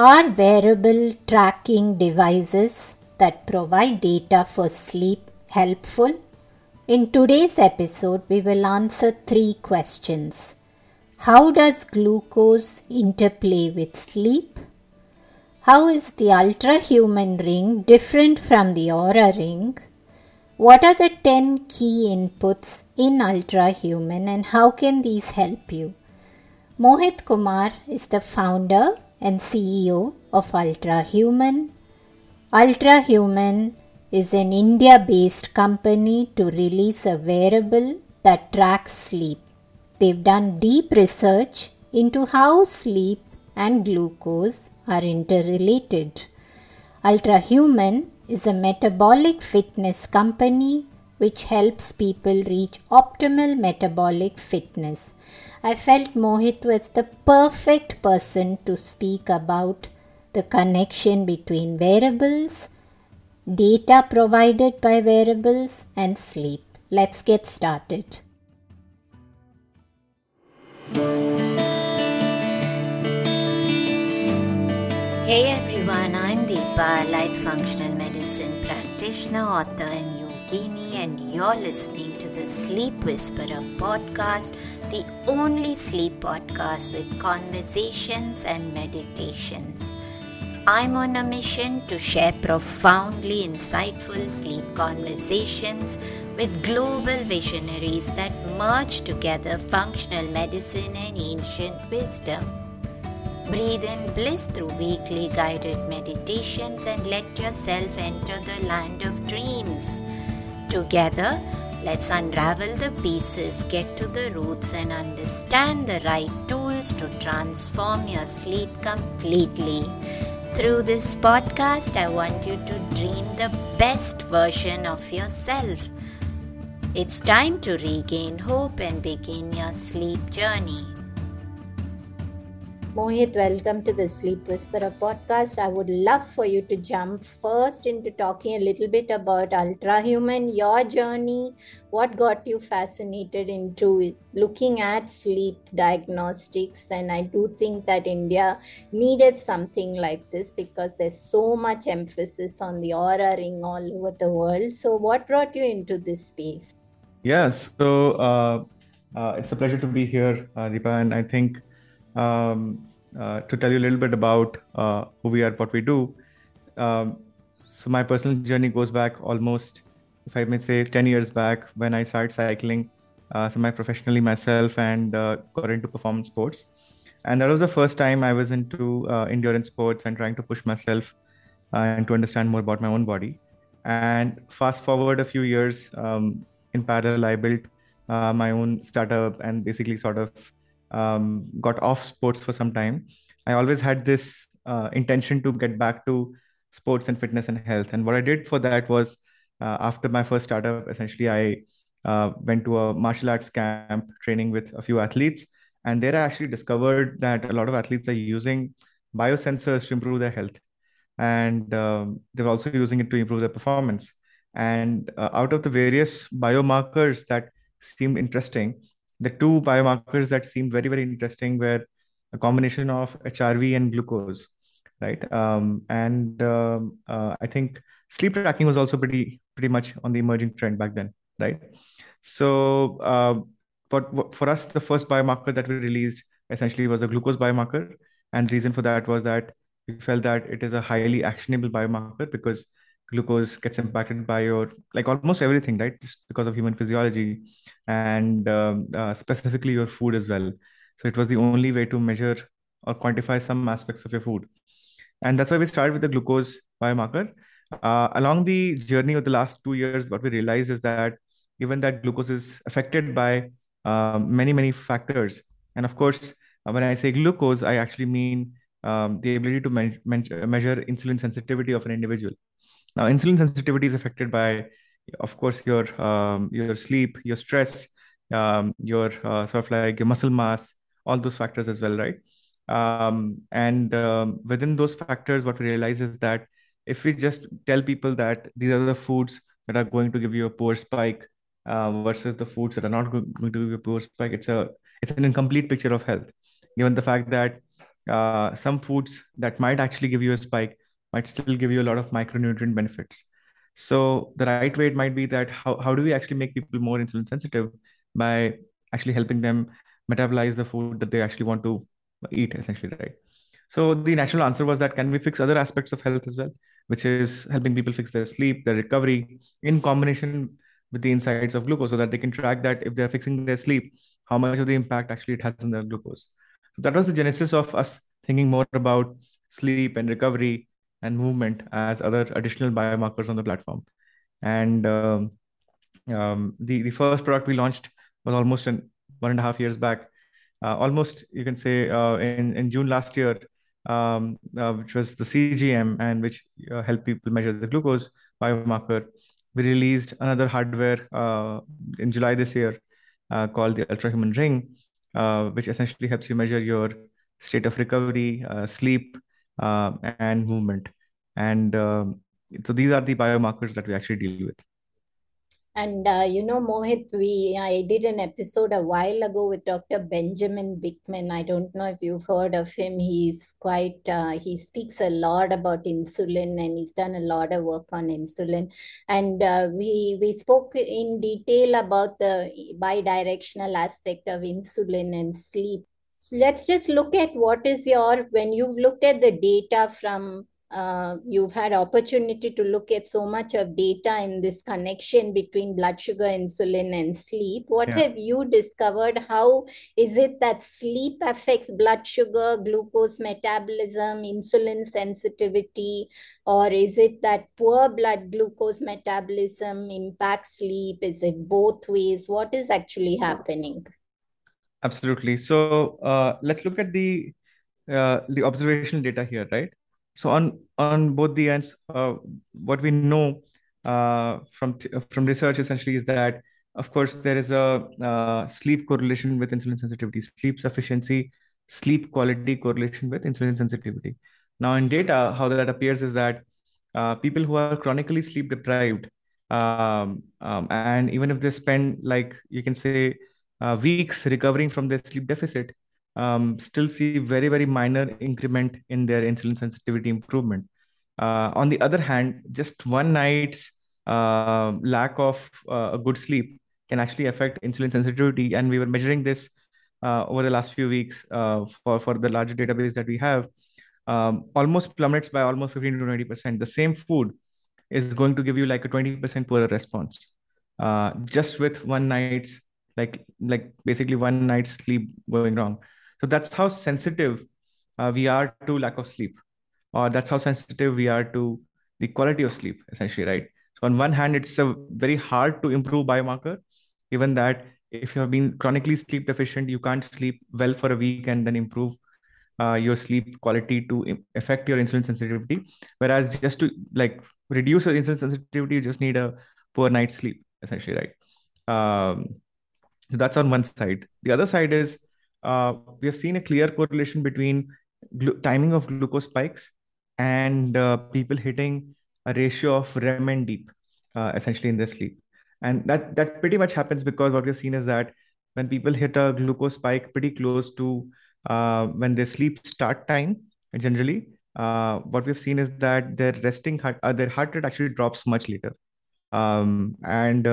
Are wearable tracking devices that provide data for sleep helpful? In today's episode, we will answer three questions. How does glucose interplay with sleep? How is the Ultrahuman ring different from the Oura ring? What are the 10 key inputs in Ultrahuman and how can these help you? Mohit Kumar is the founder and CEO of Ultrahuman. Ultra Human is an India based company to release a wearable that tracks sleep. They've done deep research into how sleep and glucose are interrelated. Ultrahuman is a metabolic fitness company which helps people reach optimal metabolic fitness. I felt Mohit was the perfect person to speak about the connection between wearables, data provided by wearables, and sleep. Let's get started. Hey everyone, I'm Deepa, light functional medicine practitioner, author, and yogini, and you're listening the Sleep Whisperer podcast, the only sleep podcast with conversations and meditations. I'm on a mission to share profoundly insightful sleep conversations with global visionaries that merge together functional medicine and ancient wisdom. Breathe in bliss through weekly guided meditations and let yourself enter the land of dreams. Together, let's unravel the pieces, get to the roots, and understand the right tools to transform your sleep completely. Through this podcast, I want you to dream the best version of yourself. It's time to regain hope and begin your sleep journey. Mohit, welcome to the Sleep Whisperer podcast. I would love for you to jump first into talking a little bit about Ultrahuman, your journey, what got you fascinated into looking at sleep diagnostics. And I do think that India needed something like this because there's so much emphasis on the Oura ring all over the world. So, what brought you into this space? Yes, so uh, uh, it's a pleasure to be here, uh, Deepa, and I think um, to tell you a little bit about uh, who we are, what we do. Um, so my personal journey goes back almost, if I may say, 10 years back when I started cycling uh, semi-professionally myself and uh, got into performance sports. And that was the first time I was into uh, endurance sports and trying to push myself uh, and to understand more about my own body. And fast forward a few years, um, in parallel, I built my own startup and basically sort of um, got off sports for some time, I always had this uh, intention to get back to sports and fitness and health. And what I did for that was uh, after my first startup, essentially, I uh, went to a martial arts camp training with a few athletes. And there I actually discovered that a lot of athletes are using biosensors to improve their health. And um, they're also using it to improve their performance. And uh, out of the various biomarkers that seemed interesting, the two biomarkers that seemed very very interesting were a combination of HRV and glucose, right? Um, and um, uh, I think sleep tracking was also pretty pretty much on the emerging trend back then, right? So, uh, but for us, the first biomarker that we released essentially was a glucose biomarker, and the reason for that was that we felt that it is a highly actionable biomarker because glucose gets impacted by your like almost everything right? Just because of human physiology and um, uh, specifically your food as well. So it was the only way to measure or quantify some aspects of your food. And that's why we started with the glucose biomarker. Uh, along the journey of the last two years what we realized is that even that glucose is affected by uh, many many factors. And of course uh, when i say glucose i actually mean um, the ability to me- me- measure insulin sensitivity of an individual now, insulin sensitivity is affected by, of course, your um, your sleep, your stress, um, your uh, sort of like your muscle mass, all those factors as well, right? Um, and um, within those factors, what we realize is that if we just tell people that these are the foods that are going to give you a poor spike uh, versus the foods that are not going to give you a poor spike, it's a it's an incomplete picture of health, given the fact that uh, some foods that might actually give you a spike might still give you a lot of micronutrient benefits. So the right way it might be that how, how do we actually make people more insulin sensitive by actually helping them metabolize the food that they actually want to eat essentially, right? So the natural answer was that can we fix other aspects of health as well, which is helping people fix their sleep, their recovery in combination with the insights of glucose so that they can track that if they're fixing their sleep, how much of the impact actually it has on their glucose. So that was the genesis of us thinking more about sleep and recovery and movement as other additional biomarkers on the platform. And um, um, the, the first product we launched was almost an, one and a half years back. Uh, almost, you can say, uh, in, in June last year, um, uh, which was the CGM and which uh, helped people measure the glucose biomarker. We released another hardware uh, in July this year uh, called the Ultrahuman Ring, which essentially helps you measure your state of recovery, sleep, and movement. And um, so these are the biomarkers that we actually deal with. And uh, you know, Mohit, we I did an episode a while ago with Dr. Benjamin Bikman. I don't know if you've heard of him. He's quite uh, he speaks a lot about insulin, and he's done a lot of work on insulin. And uh, we we spoke in detail about the bidirectional aspect of insulin and sleep. Let's just look at what is your when you've looked at the data from uh, you've had opportunity to look at so much of data in this connection between blood sugar insulin and sleep what yeah. have you discovered? How is it that sleep affects blood sugar glucose metabolism insulin sensitivity? Or is it that poor blood glucose metabolism impacts sleep? Is it both ways? What is actually happening absolutely so uh, let's look at the uh, the observational data here right so on on both the ends, uh, what we know uh, from from research essentially is that of course there is a uh, sleep correlation with insulin sensitivity, sleep sufficiency, sleep quality correlation with insulin sensitivity. Now in data, how that appears is that uh, people who are chronically sleep deprived, um, um, and even if they spend like you can say uh, weeks recovering from their sleep deficit, um, still see very, very minor increment in their insulin sensitivity improvement. Uh, on the other hand, just one night's uh, lack of uh, a good sleep can actually affect insulin sensitivity. And we were measuring this uh, over the last few weeks uh, for, for the larger database that we have. Um, almost plummets by almost 15 to 20%. The same food is going to give you like a 20% poorer response uh, just with one night's like like basically one night's sleep going wrong so that's how sensitive uh, we are to lack of sleep, or that's how sensitive we are to the quality of sleep, essentially, right? So on one hand, it's a very hard to improve biomarker, given that if you have been chronically sleep deficient, you can't sleep well for a week and then improve uh, your sleep quality to affect your insulin sensitivity. Whereas just to like reduce your insulin sensitivity, you just need a poor night's sleep, essentially, right? Um, so that's on one side. The other side is uh, we have seen a clear correlation between glu- timing of glucose spikes and uh, people hitting a ratio of REM and deep, uh, essentially in their sleep. And that that pretty much happens because what we've seen is that when people hit a glucose spike pretty close to uh, when their sleep start time, generally, uh, what we've seen is that their resting heart, uh, their heart rate actually drops much later, um, and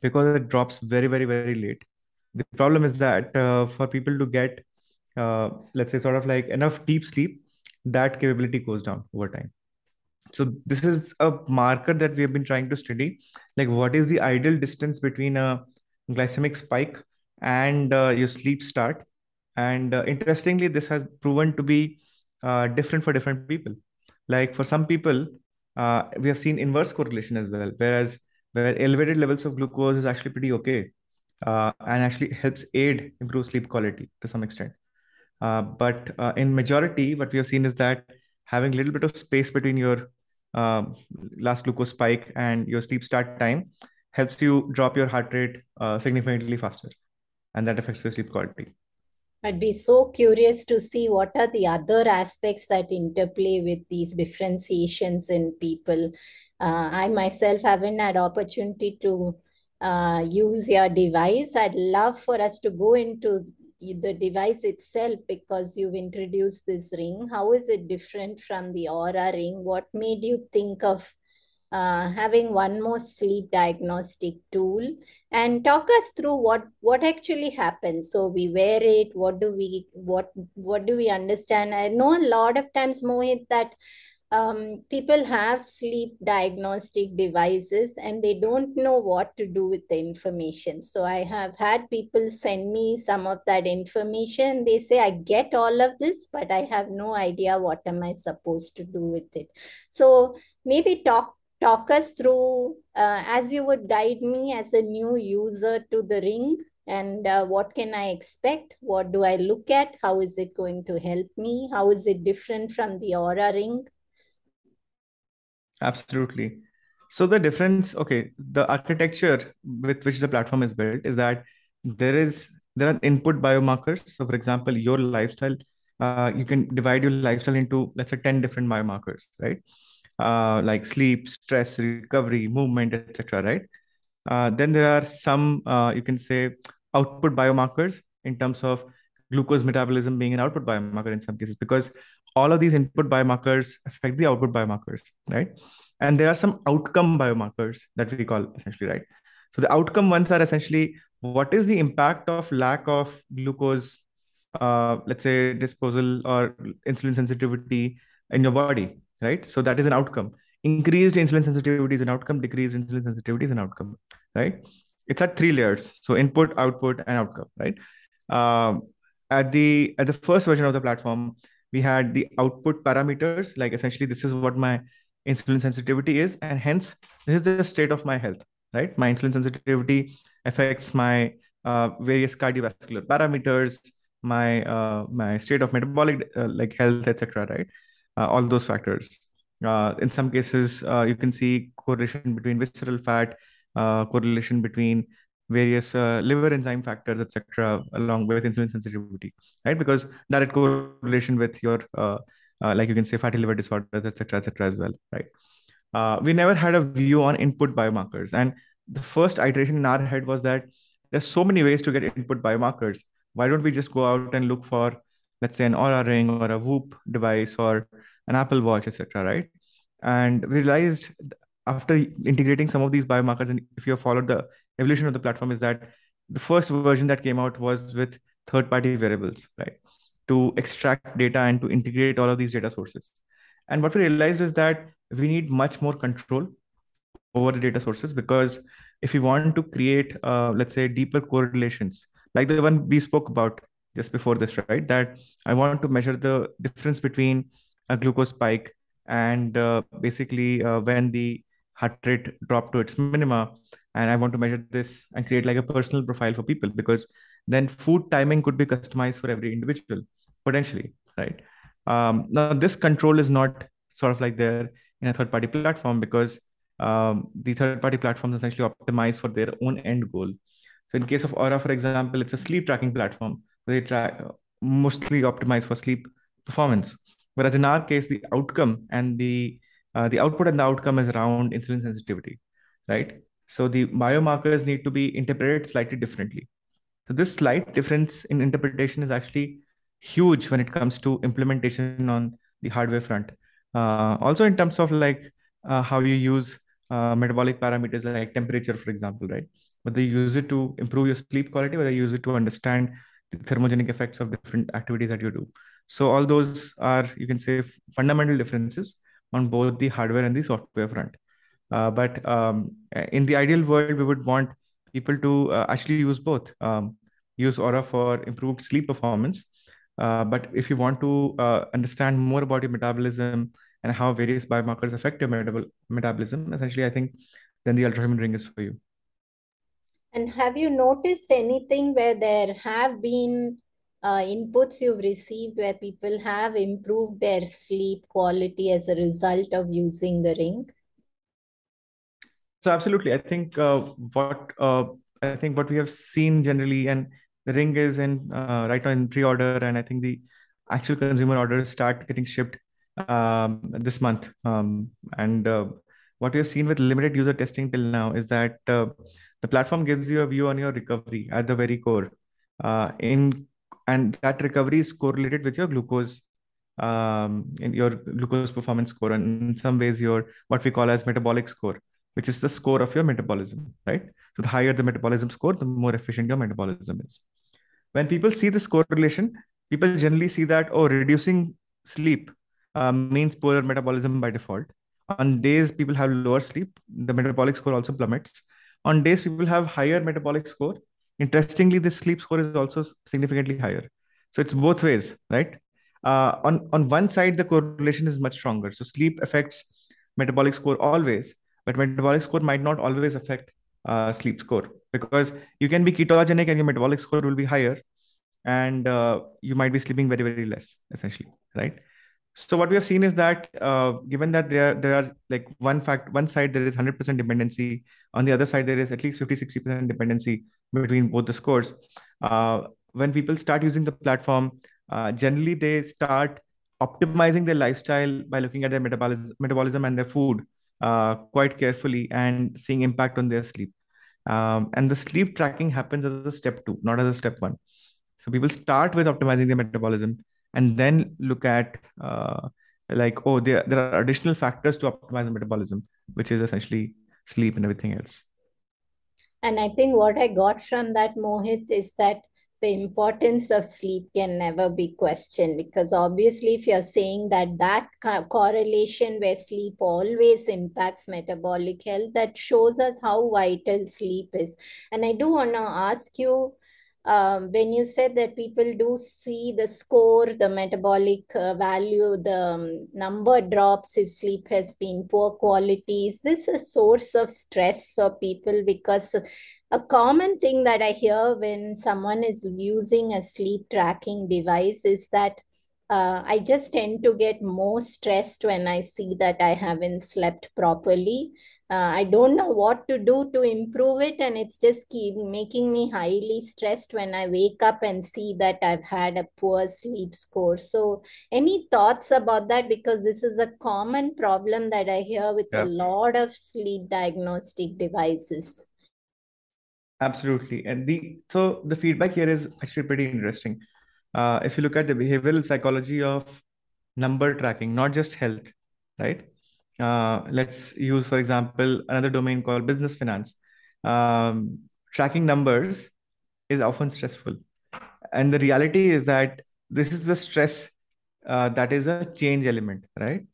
because it drops very very very late, the problem is that uh, for people to get uh, let's say sort of like enough deep sleep that capability goes down over time. So this is a marker that we have been trying to study like what is the ideal distance between a glycemic spike and uh, your sleep start. And uh, interestingly this has proven to be uh, different for different people. Like for some people uh, we have seen inverse correlation as well whereas where elevated levels of glucose is actually pretty okay uh, and actually helps aid improve sleep quality to some extent. Uh, but uh, in majority, what we have seen is that having a little bit of space between your um, last glucose spike and your sleep start time helps you drop your heart rate uh, significantly faster, and that affects your sleep quality. I'd be so curious to see what are the other aspects that interplay with these differentiations in people. Uh, I myself haven't had opportunity to uh, use your device. I'd love for us to go into the device itself because you've introduced this ring how is it different from the Oura ring what made you think of uh, having one more sleep diagnostic tool and talk us through what what actually happens so we wear it what do we what what do we understand i know a lot of times mohit that um, people have sleep diagnostic devices and they don't know what to do with the information. So I have had people send me some of that information. They say, I get all of this, but I have no idea what am I supposed to do with it. So maybe talk talk us through uh, as you would guide me as a new user to the ring and uh, what can i expect what do i look at how is it going to help me how is it different from the Oura ring Absolutely. So the difference, okay, the architecture with which the platform is built is that there is there are input biomarkers. So for example, your lifestyle, uh, you can divide your lifestyle into let's say 10 different biomarkers, right? Uh, like sleep, stress, recovery, movement, etc. Right? Uh, then there are some uh, you can say output biomarkers in terms of glucose metabolism being an output biomarker in some cases because all of these input biomarkers affect the output biomarkers, right? And there are some outcome biomarkers that we call essentially, right? So the outcome ones are essentially what is the impact of lack of glucose, uh, let's say disposal or insulin sensitivity in your body, right? So that is an outcome. Increased insulin sensitivity is an outcome, decreased insulin sensitivity is an outcome, right? It's at three layers. So input, output, and outcome, right? Um, at the at the first version of the platform, we had the output parameters like essentially this is what my insulin sensitivity is and hence this is the state of my health right my insulin sensitivity affects my uh, various cardiovascular parameters my uh, my state of metabolic uh, like health etc right all those factors uh, in some cases uh, you can see correlation between visceral fat correlation between various uh, liver enzyme factors, etc., along with insulin sensitivity, right? Because direct correlation with your, uh, uh, like you can say, fatty liver disorders, etc., etc., as well, right? Uh, we never had a view on input biomarkers, and the first iteration in our head was that there's so many ways to get input biomarkers. Why don't we just go out and look for, let's say, an Oura ring or a Whoop device or an Apple Watch, etc., right? And we realized after integrating some of these biomarkers, and if you have followed the evolution of the platform, is that the first version that came out was with third-party wearables, right? To extract data and to integrate all of these data sources. And what we realized is that we need much more control over the data sources because if we want to create, uh, let's say, deeper correlations, like the one we spoke about just before this, right? That I want to measure the difference between a glucose spike and uh, basically uh, when the heart rate drop to its minima. And i want to measure this and create like a personal profile for people because then food timing could be customized for every individual potentially right? Um, now this control is not sort of like there in a third party platform because um, the third party platforms essentially optimize for their own end goal. So in case of Oura, for example it's a sleep tracking platform they try mostly optimize for sleep performance whereas in our case the outcome and the uh, the output and the outcome is around insulin sensitivity, right? So the biomarkers need to be interpreted slightly differently. So this slight difference in interpretation is actually huge when it comes to implementation on the hardware front. Uh, also in terms of like uh, how you use uh, metabolic parameters like temperature, for example, right? Whether you use it to improve your sleep quality, whether you use it to understand thermogenic effects of different activities that you do. So all those are, you can say, fundamental differences on both the hardware and the software front. Uh, but um, in the ideal world, we would want people to uh, actually use both. Um, use Oura for improved sleep performance. Uh, but if you want to uh, understand more about your metabolism and how various biomarkers affect your metab- metabolism, essentially, I think then the Ultrahuman ring is for you. And have you noticed anything where there have been uh, inputs you've received where people have improved their sleep quality as a result of using the ring? So absolutely, I think uh, what uh, I think what we have seen generally, and the ring is in uh, right now in pre-order, and I think the actual consumer orders start getting shipped um, this month. Um, and uh, what we have seen with limited user testing till now is that uh, the platform gives you a view on your recovery at the very core. in and that recovery is correlated with your glucose um, in your glucose performance score and in some ways your what we call as metabolic score which is the score of your metabolism right? So the higher the metabolism score the more efficient your metabolism is. When people see this correlation people generally see that oh reducing sleep uh, means poorer metabolism by default. On days people have lower sleep the metabolic score also plummets on days people have higher metabolic score. Interestingly the sleep score is also significantly higher. So it's both ways right? Uh, on on one side the correlation is much stronger. So sleep affects metabolic score always but metabolic score might not always affect uh, sleep score because you can be ketogenic and your metabolic score will be higher and uh, you might be sleeping very very less essentially right so what we have seen is that uh, given that there there are like one fact one side there is 100% dependency on the other side there is at least 50 60% dependency between both the scores. Uh, when people start using the platform uh, generally they start optimizing their lifestyle by looking at their metabolism metabolism and their food uh, quite carefully and seeing impact on their sleep. Um, and the sleep tracking happens as a step two not as a step one. So people start with optimizing their metabolism and then look at uh, like oh there, there are additional factors to optimize the metabolism which is essentially sleep and everything else. And i think what i got from that mohit is that the importance of sleep can never be questioned because obviously if you're saying that that correlation where sleep always impacts metabolic health that shows us how vital sleep is. And i do want to ask you um, when you said that people do see the score, the metabolic uh, value, the um, number drops if sleep has been poor quality, is this a source of stress for people? Because a common thing that I hear when someone is using a sleep tracking device is that uh, I just tend to get more stressed when I see that I haven't slept properly uh, i don't know what to do to improve it and it's just keep making me highly stressed when i wake up and see that i've had a poor sleep score. So any thoughts about that? Because this is a common problem that i hear with yeah. a lot of sleep diagnostic devices. Absolutely. And the so the feedback here is actually pretty interesting. Uh, if you look at the behavioral psychology of number tracking not just health right uh, let's use, for example, another domain called business finance. Um, tracking numbers is often stressful. And the reality is that this is the stress uh, that is a change element, right?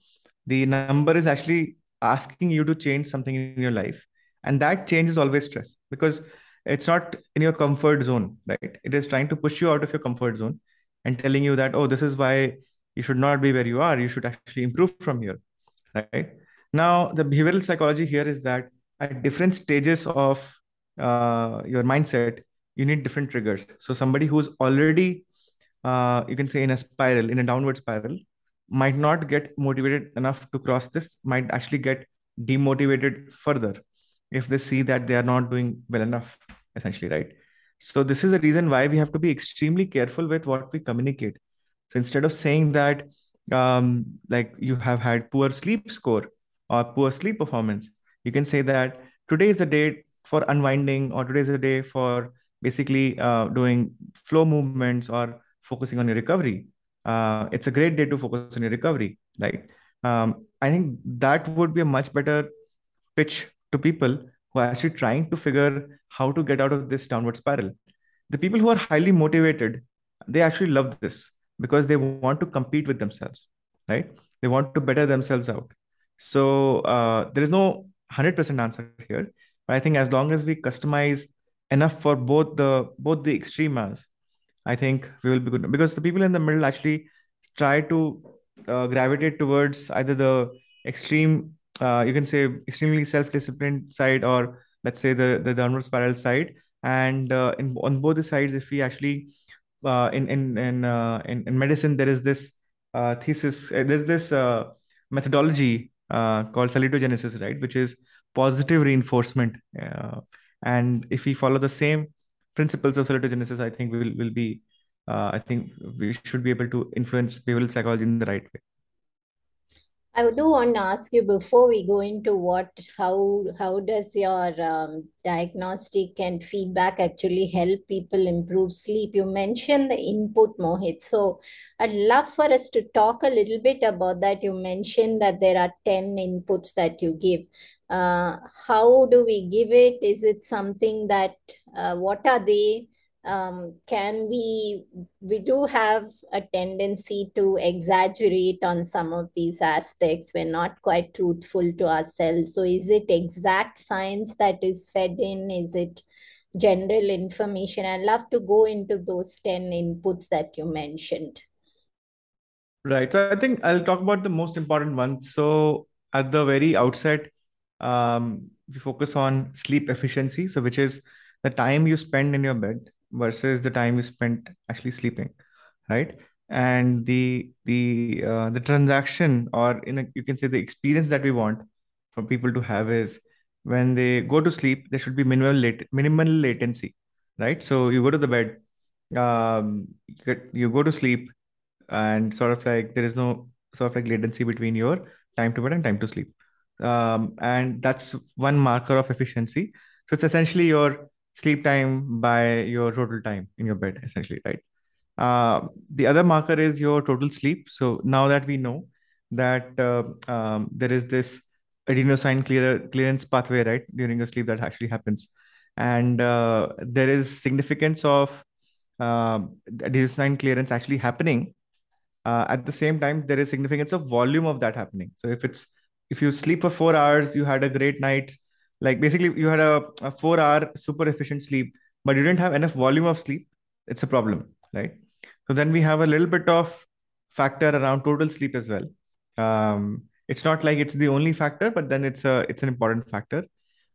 The number is actually asking you to change something in your life. And that change is always stress because it's not in your comfort zone, right? It is trying to push you out of your comfort zone and telling you that, oh, this is why you should not be where you are. You should actually improve from here right? Now, the behavioral psychology here is that at different stages of uh, your mindset, you need different triggers. So, somebody who's already, uh, you can say, in a spiral, in a downward spiral, might not get motivated enough to cross this, might actually get demotivated further if they see that they are not doing well enough, essentially, right? So, this is the reason why we have to be extremely careful with what we communicate. So, instead of saying that, um, like you have had poor sleep score or poor sleep performance, you can say that today is the day for unwinding, or today is the day for basically uh, doing flow movements or focusing on your recovery. Uh, it's a great day to focus on your recovery. Right? Um, I think that would be a much better pitch to people who are actually trying to figure how to get out of this downward spiral. The people who are highly motivated, they actually love this because they want to compete with themselves, right? They want to better themselves out. So uh, there is no 100% answer here. But I think as long as we customize enough for both the both the extremas I think we will be good. Because the people in the middle actually try to uh, gravitate towards either the extreme, uh, you can say extremely self-disciplined side, or let's say the the downward spiral side. And uh, in on both the sides, if we actually uh, in in in, uh, in, in medicine there is this uh, thesis uh, there's this uh, methodology uh, called salutogenesis right which is positive reinforcement and if we follow the same principles of salutogenesis i think we will, will be i think we should be able to influence behavioral psychology in the right way I do want to ask you before we go into what, how, how does your um, diagnostic and feedback actually help people improve sleep? You mentioned the input, Mohit. So I'd love for us to talk a little bit about that. You mentioned that there are 10 inputs that you give. Uh, how do we give it? Is it something that, uh, what are they? Um, can we we do have a tendency to exaggerate on some of these aspects. We're not quite truthful to ourselves. So is it exact science that is fed in? Is it general information? I'd love to go into those 10 inputs that you mentioned. Right. So i think i'll talk about the most important ones so at the very outset um, we focus on sleep efficiency. So which is the time you spend in your bed versus the time you spent actually sleeping right? And the the uh, the transaction or in a, you can say the experience that we want for people to have is when they go to sleep there should be minimal lat- minimal latency right? So you go to the bed um you, get, you go to sleep and sort of like there is no sort of like latency between your time to bed and time to sleep. Um, and that's one marker of efficiency. So it's essentially your sleep time by your total time in your bed, essentially, right? Uh, the other marker is your total sleep. So now that we know that uh, um, there is this adenosine clear, clearance pathway, right, during your sleep that actually happens, and uh, there is significance of uh, adenosine clearance actually happening. Uh, at the same time, there is significance of volume of that happening. So if it's if you sleep for four hours, you had a great night like basically you had a, a four hour super efficient sleep but you didn't have enough volume of sleep. It's a problem right? So then we have a little bit of factor around total sleep as well. Um, it's not like it's the only factor but then it's a it's an important factor.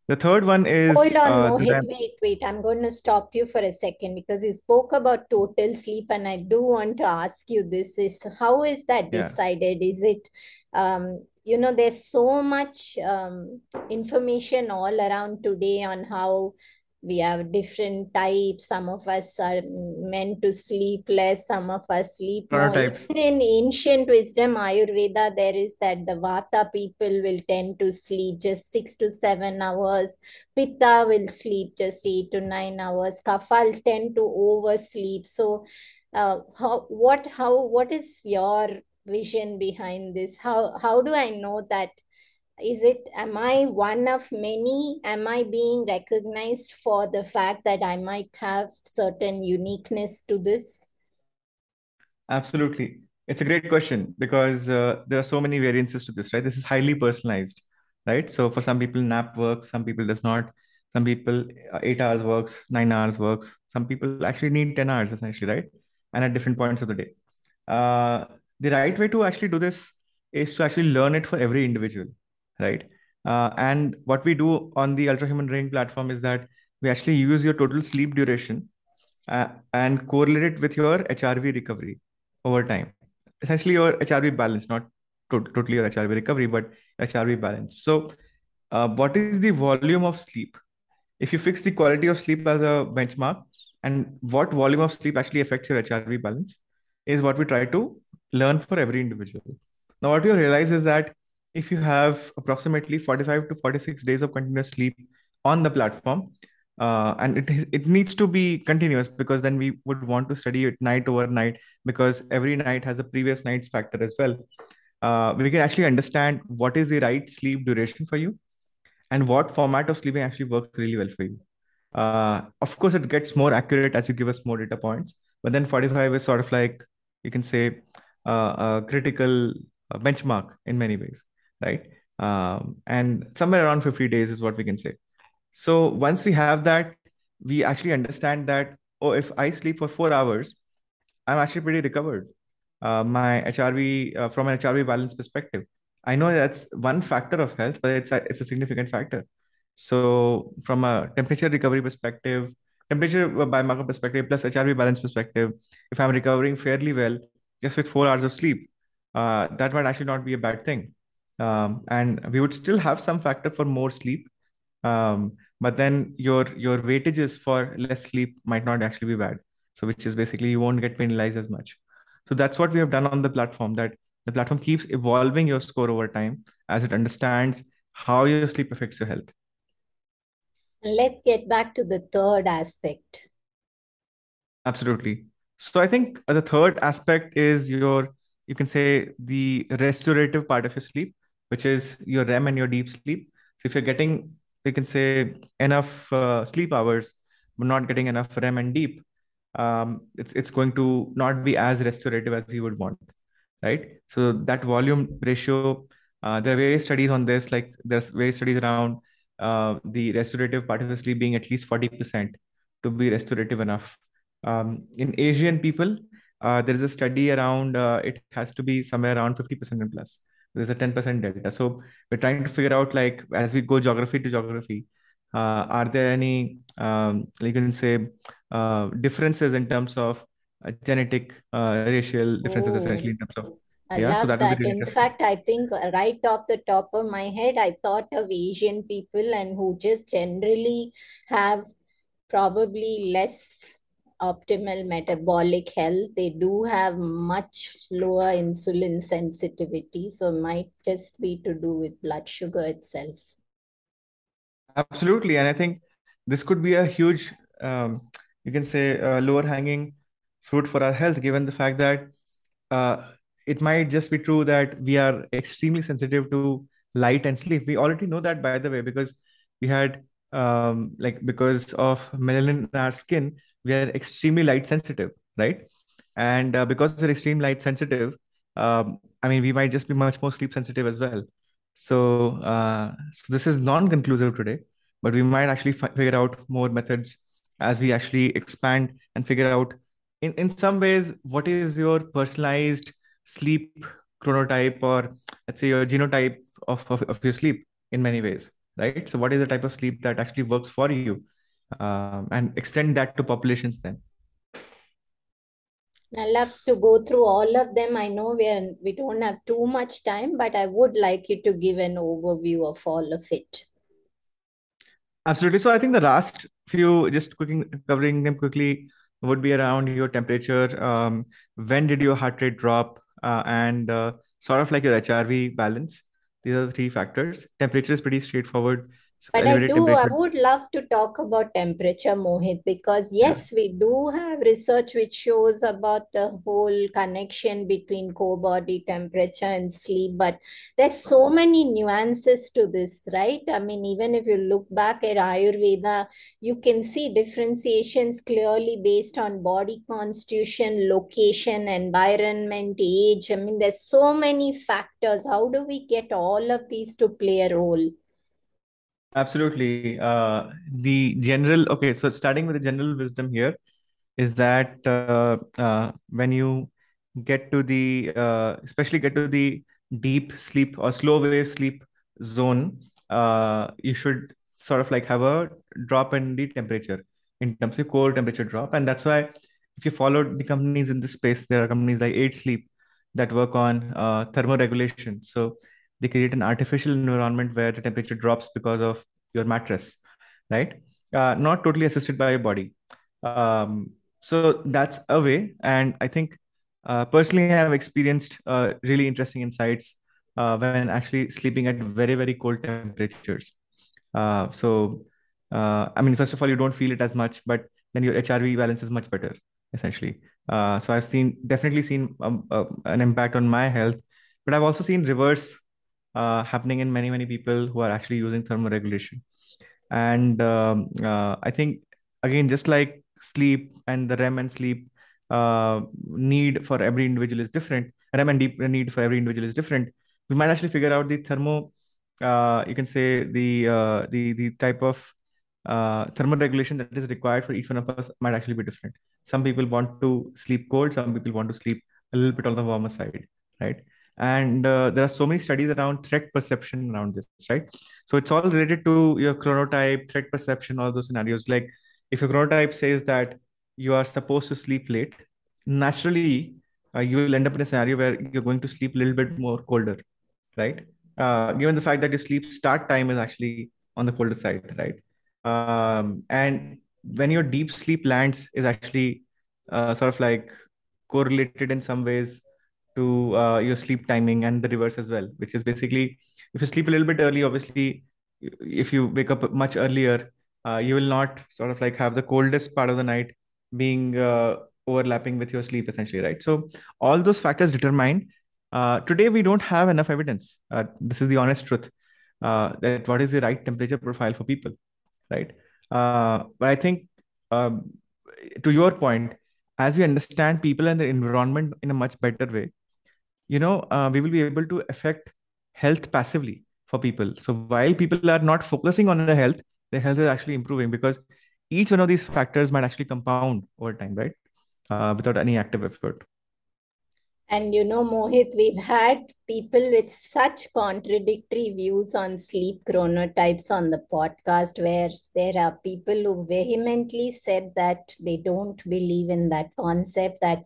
The third one is hold on uh, mohit wait wait. I'm going to stop you for a second because you spoke about total sleep and i do want to ask you this is how is that decided? Yeah. is it um, you know there's so much um, information all around today on how we have different types. Some of us are meant to sleep less some of us sleep more. In ancient wisdom ayurveda there is that the vata people will tend to sleep just 6 to 7 hours. Pitta will sleep just 8 to 9 hours. Kaphas tend to oversleep. So uh, how what how what is your vision behind this? How how do i know that? Is it am i one of many? Am i being recognized for the fact that i might have certain uniqueness to this? Absolutely. It's a great question because uh, there are so many variances to this right? This is highly personalized right? So for some people nap works. Some people does not. Some people uh, 8 hours works 9 hours works. Some people actually need 10 hours essentially right? And at different points of the day. Uh, the right way to actually do this is to actually learn it for every individual, right? Uh, and what we do on the Ultrahuman Ring platform is that we actually use your total sleep duration uh, and correlate it with your HRV recovery over time. Essentially, your HRV balance, not to- totally your HRV recovery, but HRV balance. So, uh, what is the volume of sleep? If you fix the quality of sleep as a benchmark, and what volume of sleep actually affects your HRV balance, is what we try to learn for every individual. Now, what you realize is that if you have approximately 45 to 46 days of continuous sleep on the platform, uh, and it it needs to be continuous because then we would want to study it night over night because every night has a previous night's factor as well. Uh, we can actually understand what is the right sleep duration for you and what format of sleeping actually works really well for you. Uh, of course, it gets more accurate as you give us more data points, but then 45 is sort of like you can say a critical uh, benchmark in many ways, right? Um, and somewhere around 50 days is what we can say. So once we have that, we actually understand that, oh, if I sleep for four hours, I'm actually pretty recovered. Uh, my HRV, uh, from an HRV balance perspective, I know that's one factor of health, but it's a, it's a significant factor. So from a temperature recovery perspective, temperature biomarker perspective plus HRV balance perspective, if I'm recovering fairly well just with four hours of sleep, uh, that might actually not be a bad thing. Um, and we would still have some factor for more sleep, um, but then your your weightages for less sleep might not actually be bad. So which is basically you won't get penalized as much. So that's what we have done on the platform. That the platform keeps evolving your score over time as it understands how your sleep affects your health. Let's get back to the third aspect. Absolutely. So I think the third aspect is your, you can say, the restorative part of your sleep, which is your REM and your deep sleep. So if you're getting, you can say, enough uh, sleep hours, but not getting enough REM and deep, um, it's it's going to not be as restorative as you would want, right? So that volume ratio, uh, there are various studies on this. Like there's various studies around uh, the restorative part of the sleep being at least forty percent to be restorative enough. Um, in Asian people, uh, there is a study around uh, it has to be somewhere around fifty percent and plus. There's a ten percent delta. So we're trying to figure out like as we go geography to geography, uh, are there any um, you can say uh, differences in terms of uh, genetic uh, racial differences oh, essentially in terms of I yeah, love so that. that. Really in fact, I think right off the top of my head, I thought of Asian people and who just generally have probably less optimal metabolic health. They do have much lower insulin sensitivity. So might just be to do with blood sugar itself. Absolutely. And I think this could be a huge, um, you can say, uh, lower hanging fruit for our health, given the fact that uh, it might just be true that we are extremely sensitive to light and sleep. We already know that, by the way, because we had, um, like, because of melanin in our skin, we are extremely light sensitive, right? And uh, because we're extremely light sensitive, um, I mean, we might just be much more sleep sensitive as well. So, uh, so this is non-conclusive today, but we might actually figure out more methods as we actually expand and figure out in, in some ways what is your personalized sleep chronotype or let's say your genotype of, of, of your sleep in many ways right so what is the type of sleep that actually works for you um, and extend that to populations then I love to go through all of them. I know we are, we don't have too much time, but I would like you to give an overview of all of it. Absolutely. So I think the last few, just cooking, covering them quickly, would be around your temperature. Um, when did your heart rate drop? Uh, and uh, sort of like your HRV balance. These are the three factors. Temperature is pretty straightforward. But I do, I would love to talk about temperature, Mohit, because yes, yeah. we do have research which shows about the whole connection between core body temperature and sleep. But there's so many nuances to this, right? I mean, even if you look back at Ayurveda, you can see differentiations clearly based on body constitution, location, environment, age. I mean, there's so many factors. How do we get all of these to play a role? Absolutely. Uh, the general, okay, so starting with the general wisdom here is that uh, uh, when you get to the, uh, especially get to the deep sleep or slow wave sleep zone, uh, you should sort of like have a drop in the temperature in terms of core temperature drop. And that's why if you follow the companies in this space, there are companies like 8 Sleep that work on uh, thermoregulation. So they create an artificial environment where the temperature drops because of your mattress right? Uh, not totally assisted by your body. Um, so that's a way. And i think uh, personally i have experienced uh, really interesting insights uh, when actually sleeping at very very cold temperatures. Uh, so uh, i mean first of all you don't feel it as much but then your hrv balance is much better essentially. So i've seen definitely seen um, an impact on my health but i've also seen reverse uh, happening in many many people who are actually using thermoregulation and um, uh, i think again just like sleep and the rem and sleep uh, need for every individual is different rem and deep need for every individual is different we might actually figure out the thermo uh, you can say the uh, the the type of uh, thermoregulation that is required for each one of us might actually be different. Some people want to sleep cold some people want to sleep a little bit on the warmer side right and uh, there are so many studies around threat perception around this right? So it's all related to your chronotype threat perception all those scenarios. Like if your chronotype says that you are supposed to sleep late naturally uh, you will end up in a scenario where you're going to sleep a little bit more colder right? Uh, given the fact that your sleep start time is actually on the colder side right? Um, and when your deep sleep lands is actually uh, sort of like correlated in some ways to uh, your sleep timing and the reverse as well, which is basically if you sleep a little bit early, obviously, if you wake up much earlier, uh, you will not sort of like have the coldest part of the night being uh, overlapping with your sleep, essentially, right? So all those factors determine. Uh, today, we don't have enough evidence. Uh, this is the honest truth. Uh, that what is the right temperature profile for people, right? but I think um, to your point, as we understand people and their environment in a much better way, you know, uh, we will be able to affect health passively for people. So while people are not focusing on the health, their health is actually improving because each one of these factors might actually compound over time, right? Uh, without any active effort. And you know, Mohit, we've had people with such contradictory views on sleep chronotypes on the podcast, where there are people who vehemently said that they don't believe in that concept, that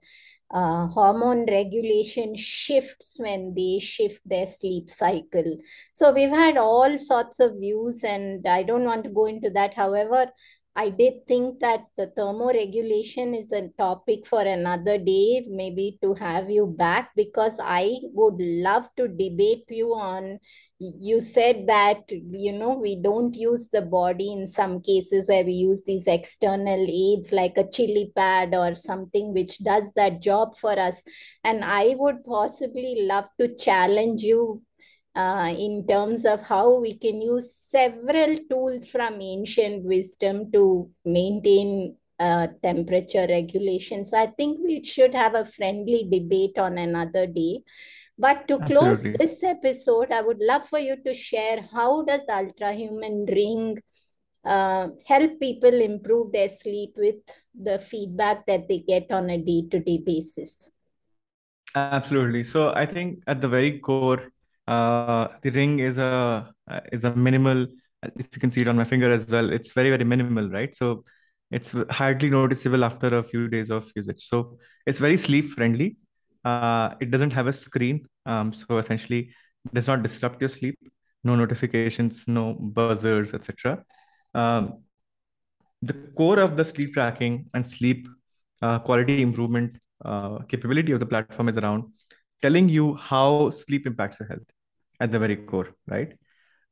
uh, hormone regulation shifts when they shift their sleep cycle. So we've had all sorts of views, and I don't want to go into that. However, I did think that the thermoregulation is a topic for another day, maybe to have you back, because I would love to debate you on. You said that, you know, we don't use the body in some cases where we use these external aids like a chili pad or something which does that job for us. And I would possibly love to challenge you uh, in terms of how we can use several tools from ancient wisdom to maintain uh, temperature regulations. I think we should have a friendly debate on another day. But to close Absolutely. this episode, I would love for you to share how does the Ultrahuman ring uh, help people improve their sleep with the feedback that they get on a day-to-day basis. Absolutely. So I think at the very core, uh, the ring is a is a minimal. If you can see it on my finger as well, it's very very minimal, right? So it's hardly noticeable after a few days of usage. So it's very sleep friendly. Uh, it doesn't have a screen, um, so essentially it does not disrupt your sleep. No notifications, no buzzers, etc. Um, the core of the sleep tracking and sleep uh, quality improvement uh, capability of the platform is around telling you how sleep impacts your health at the very core, right?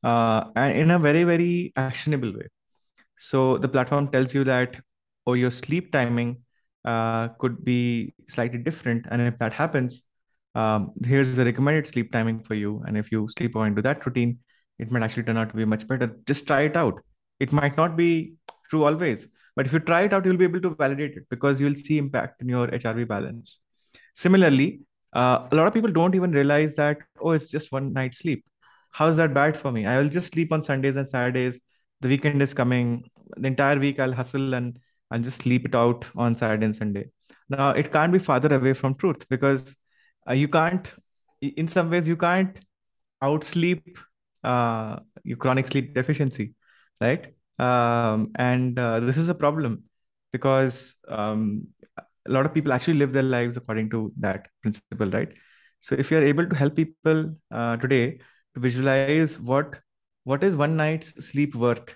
Uh, and in a very, very actionable way. So the platform tells you that, oh, your sleep timing uh, could be slightly different. And if that happens, um, here's the recommended sleep timing for you. And if you sleep according to that routine, it might actually turn out to be much better. Just try it out. It might not be true always, but if you try it out, you'll be able to validate it because you'll see impact in your HRV balance. Similarly, uh, a lot of people don't even realize that oh it's just one night sleep how's that bad for me i will just sleep on sundays and saturdays the weekend is coming the entire week i'll hustle and and just sleep it out on saturday and sunday now it can't be farther away from truth because uh, you can't in some ways you can't outsleep uh, your chronic sleep deficiency right um, and uh, this is a problem because um, a lot of people actually live their lives according to that principle, right? So if you're able to help people uh, today to visualize what what is one night's sleep worth,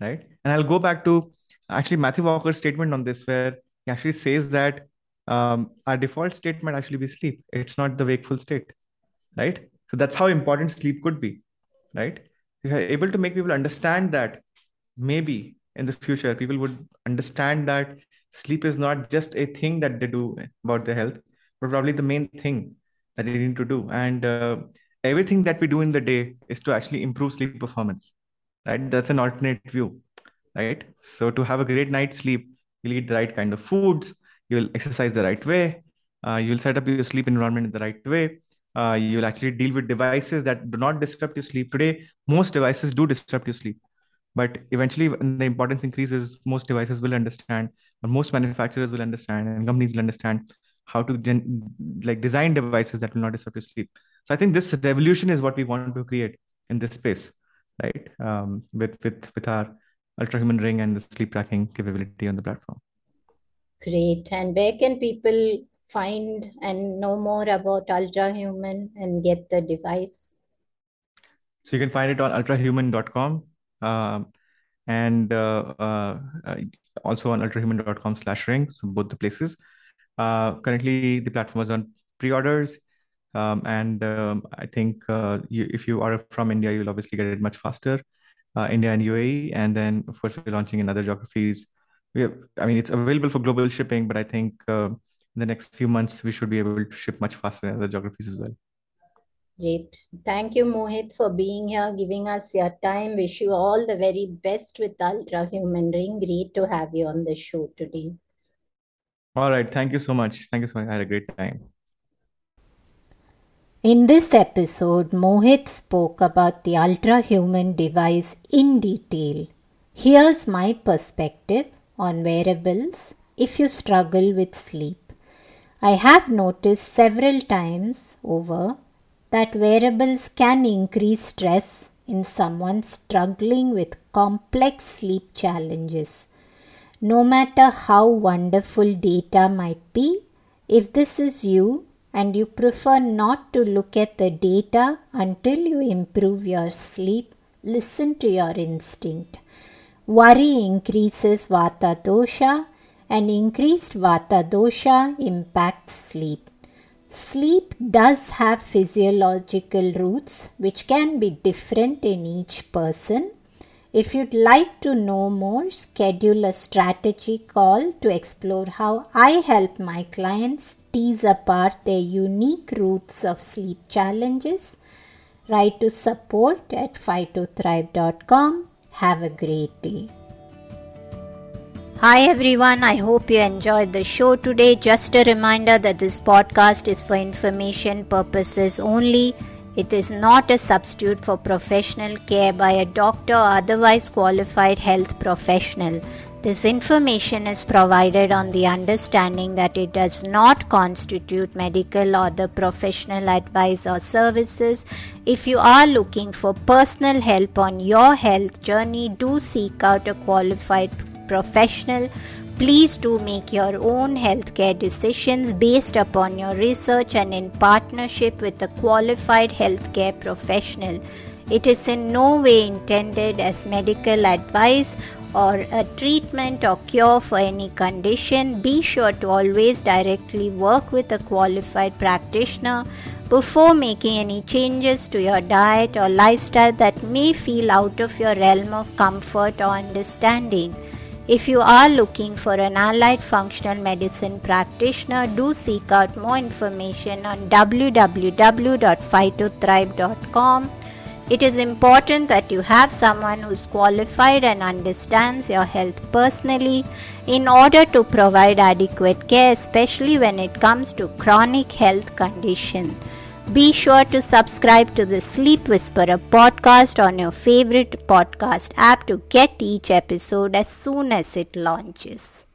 right? And I'll go back to actually Matthew Walker's statement on this, where he actually says that um, our default state might actually be sleep. It's not the wakeful state, right? So that's how important sleep could be, right? If you're able to make people understand that, maybe in the future people would understand that sleep is not just a thing that they do about their health, but probably the main thing that they need to do. And uh, everything that we do in the day is to actually improve sleep performance, right? That's an alternate view, right? So to have a great night's sleep, you'll eat the right kind of foods, you'll exercise the right way, uh, you'll set up your sleep environment in the right way. Uh, you'll actually deal with devices that do not disrupt your sleep. Today, most devices do disrupt your sleep but eventually when the importance increases most devices will understand or most manufacturers will understand and companies will understand how to gen- like design devices that will not disrupt your sleep so i think this revolution is what we want to create in this space right um, with with with our Ultrahuman ring and the sleep tracking capability on the platform great and where can people find and know more about Ultrahuman and get the device so you can find it on ultrahuman.com um, and uh, uh, uh, also on ultrahuman.com slash ring. So both the places. currently, the platform is on pre-orders. Um, and um, I think uh, you, if you are from India, you'll obviously get it much faster. Uh, India and UAE, and then of course we're launching in other geographies. We have, I mean, it's available for global shipping, but I think uh, in the next few months we should be able to ship much faster in other geographies as well. Great. Thank you, Mohit, for being here, giving us your time. Wish you all the very best with Ultrahuman Ring. Great to have you on the show today. All right. Thank you so much. Thank you so much. I had a great time. In this episode, Mohit spoke about the Ultrahuman device in detail. Here's my perspective on wearables if you struggle with sleep. I have noticed several times over that wearables can increase stress in someone struggling with complex sleep challenges. No matter how wonderful data might be, if this is you and you prefer not to look at the data until you improve your sleep, listen to your instinct. Worry increases Vata dosha, and increased Vata dosha impacts sleep. Sleep does have physiological roots which can be different in each person. If you'd like to know more, schedule a strategy call to explore how I help my clients tease apart their unique roots of sleep challenges. Write to support at phytothrive.com have a great day. Hi everyone, I hope you enjoyed the show today. Just a reminder that this podcast is for information purposes only. It is not a substitute for professional care by a doctor or otherwise qualified health professional. This information is provided on the understanding that it does not constitute medical or the professional advice or services. If you are looking for personal help on your health journey, do seek out a qualified professional. Please do make your own healthcare decisions based upon your research and in partnership with a qualified healthcare professional. It is in no way intended as medical advice or a treatment or cure for any condition, be sure to always directly work with a qualified practitioner before making any changes to your diet or lifestyle that may feel out of your realm of comfort or understanding. If you are looking for an allied functional medicine practitioner, do seek out more information on www.phytothrive.com it is important that you have someone who is qualified and understands your health personally in order to provide adequate care, especially when it comes to chronic health condition. Be sure to subscribe to the Sleep Whisperer podcast on your favorite podcast app to get each episode as soon as it launches.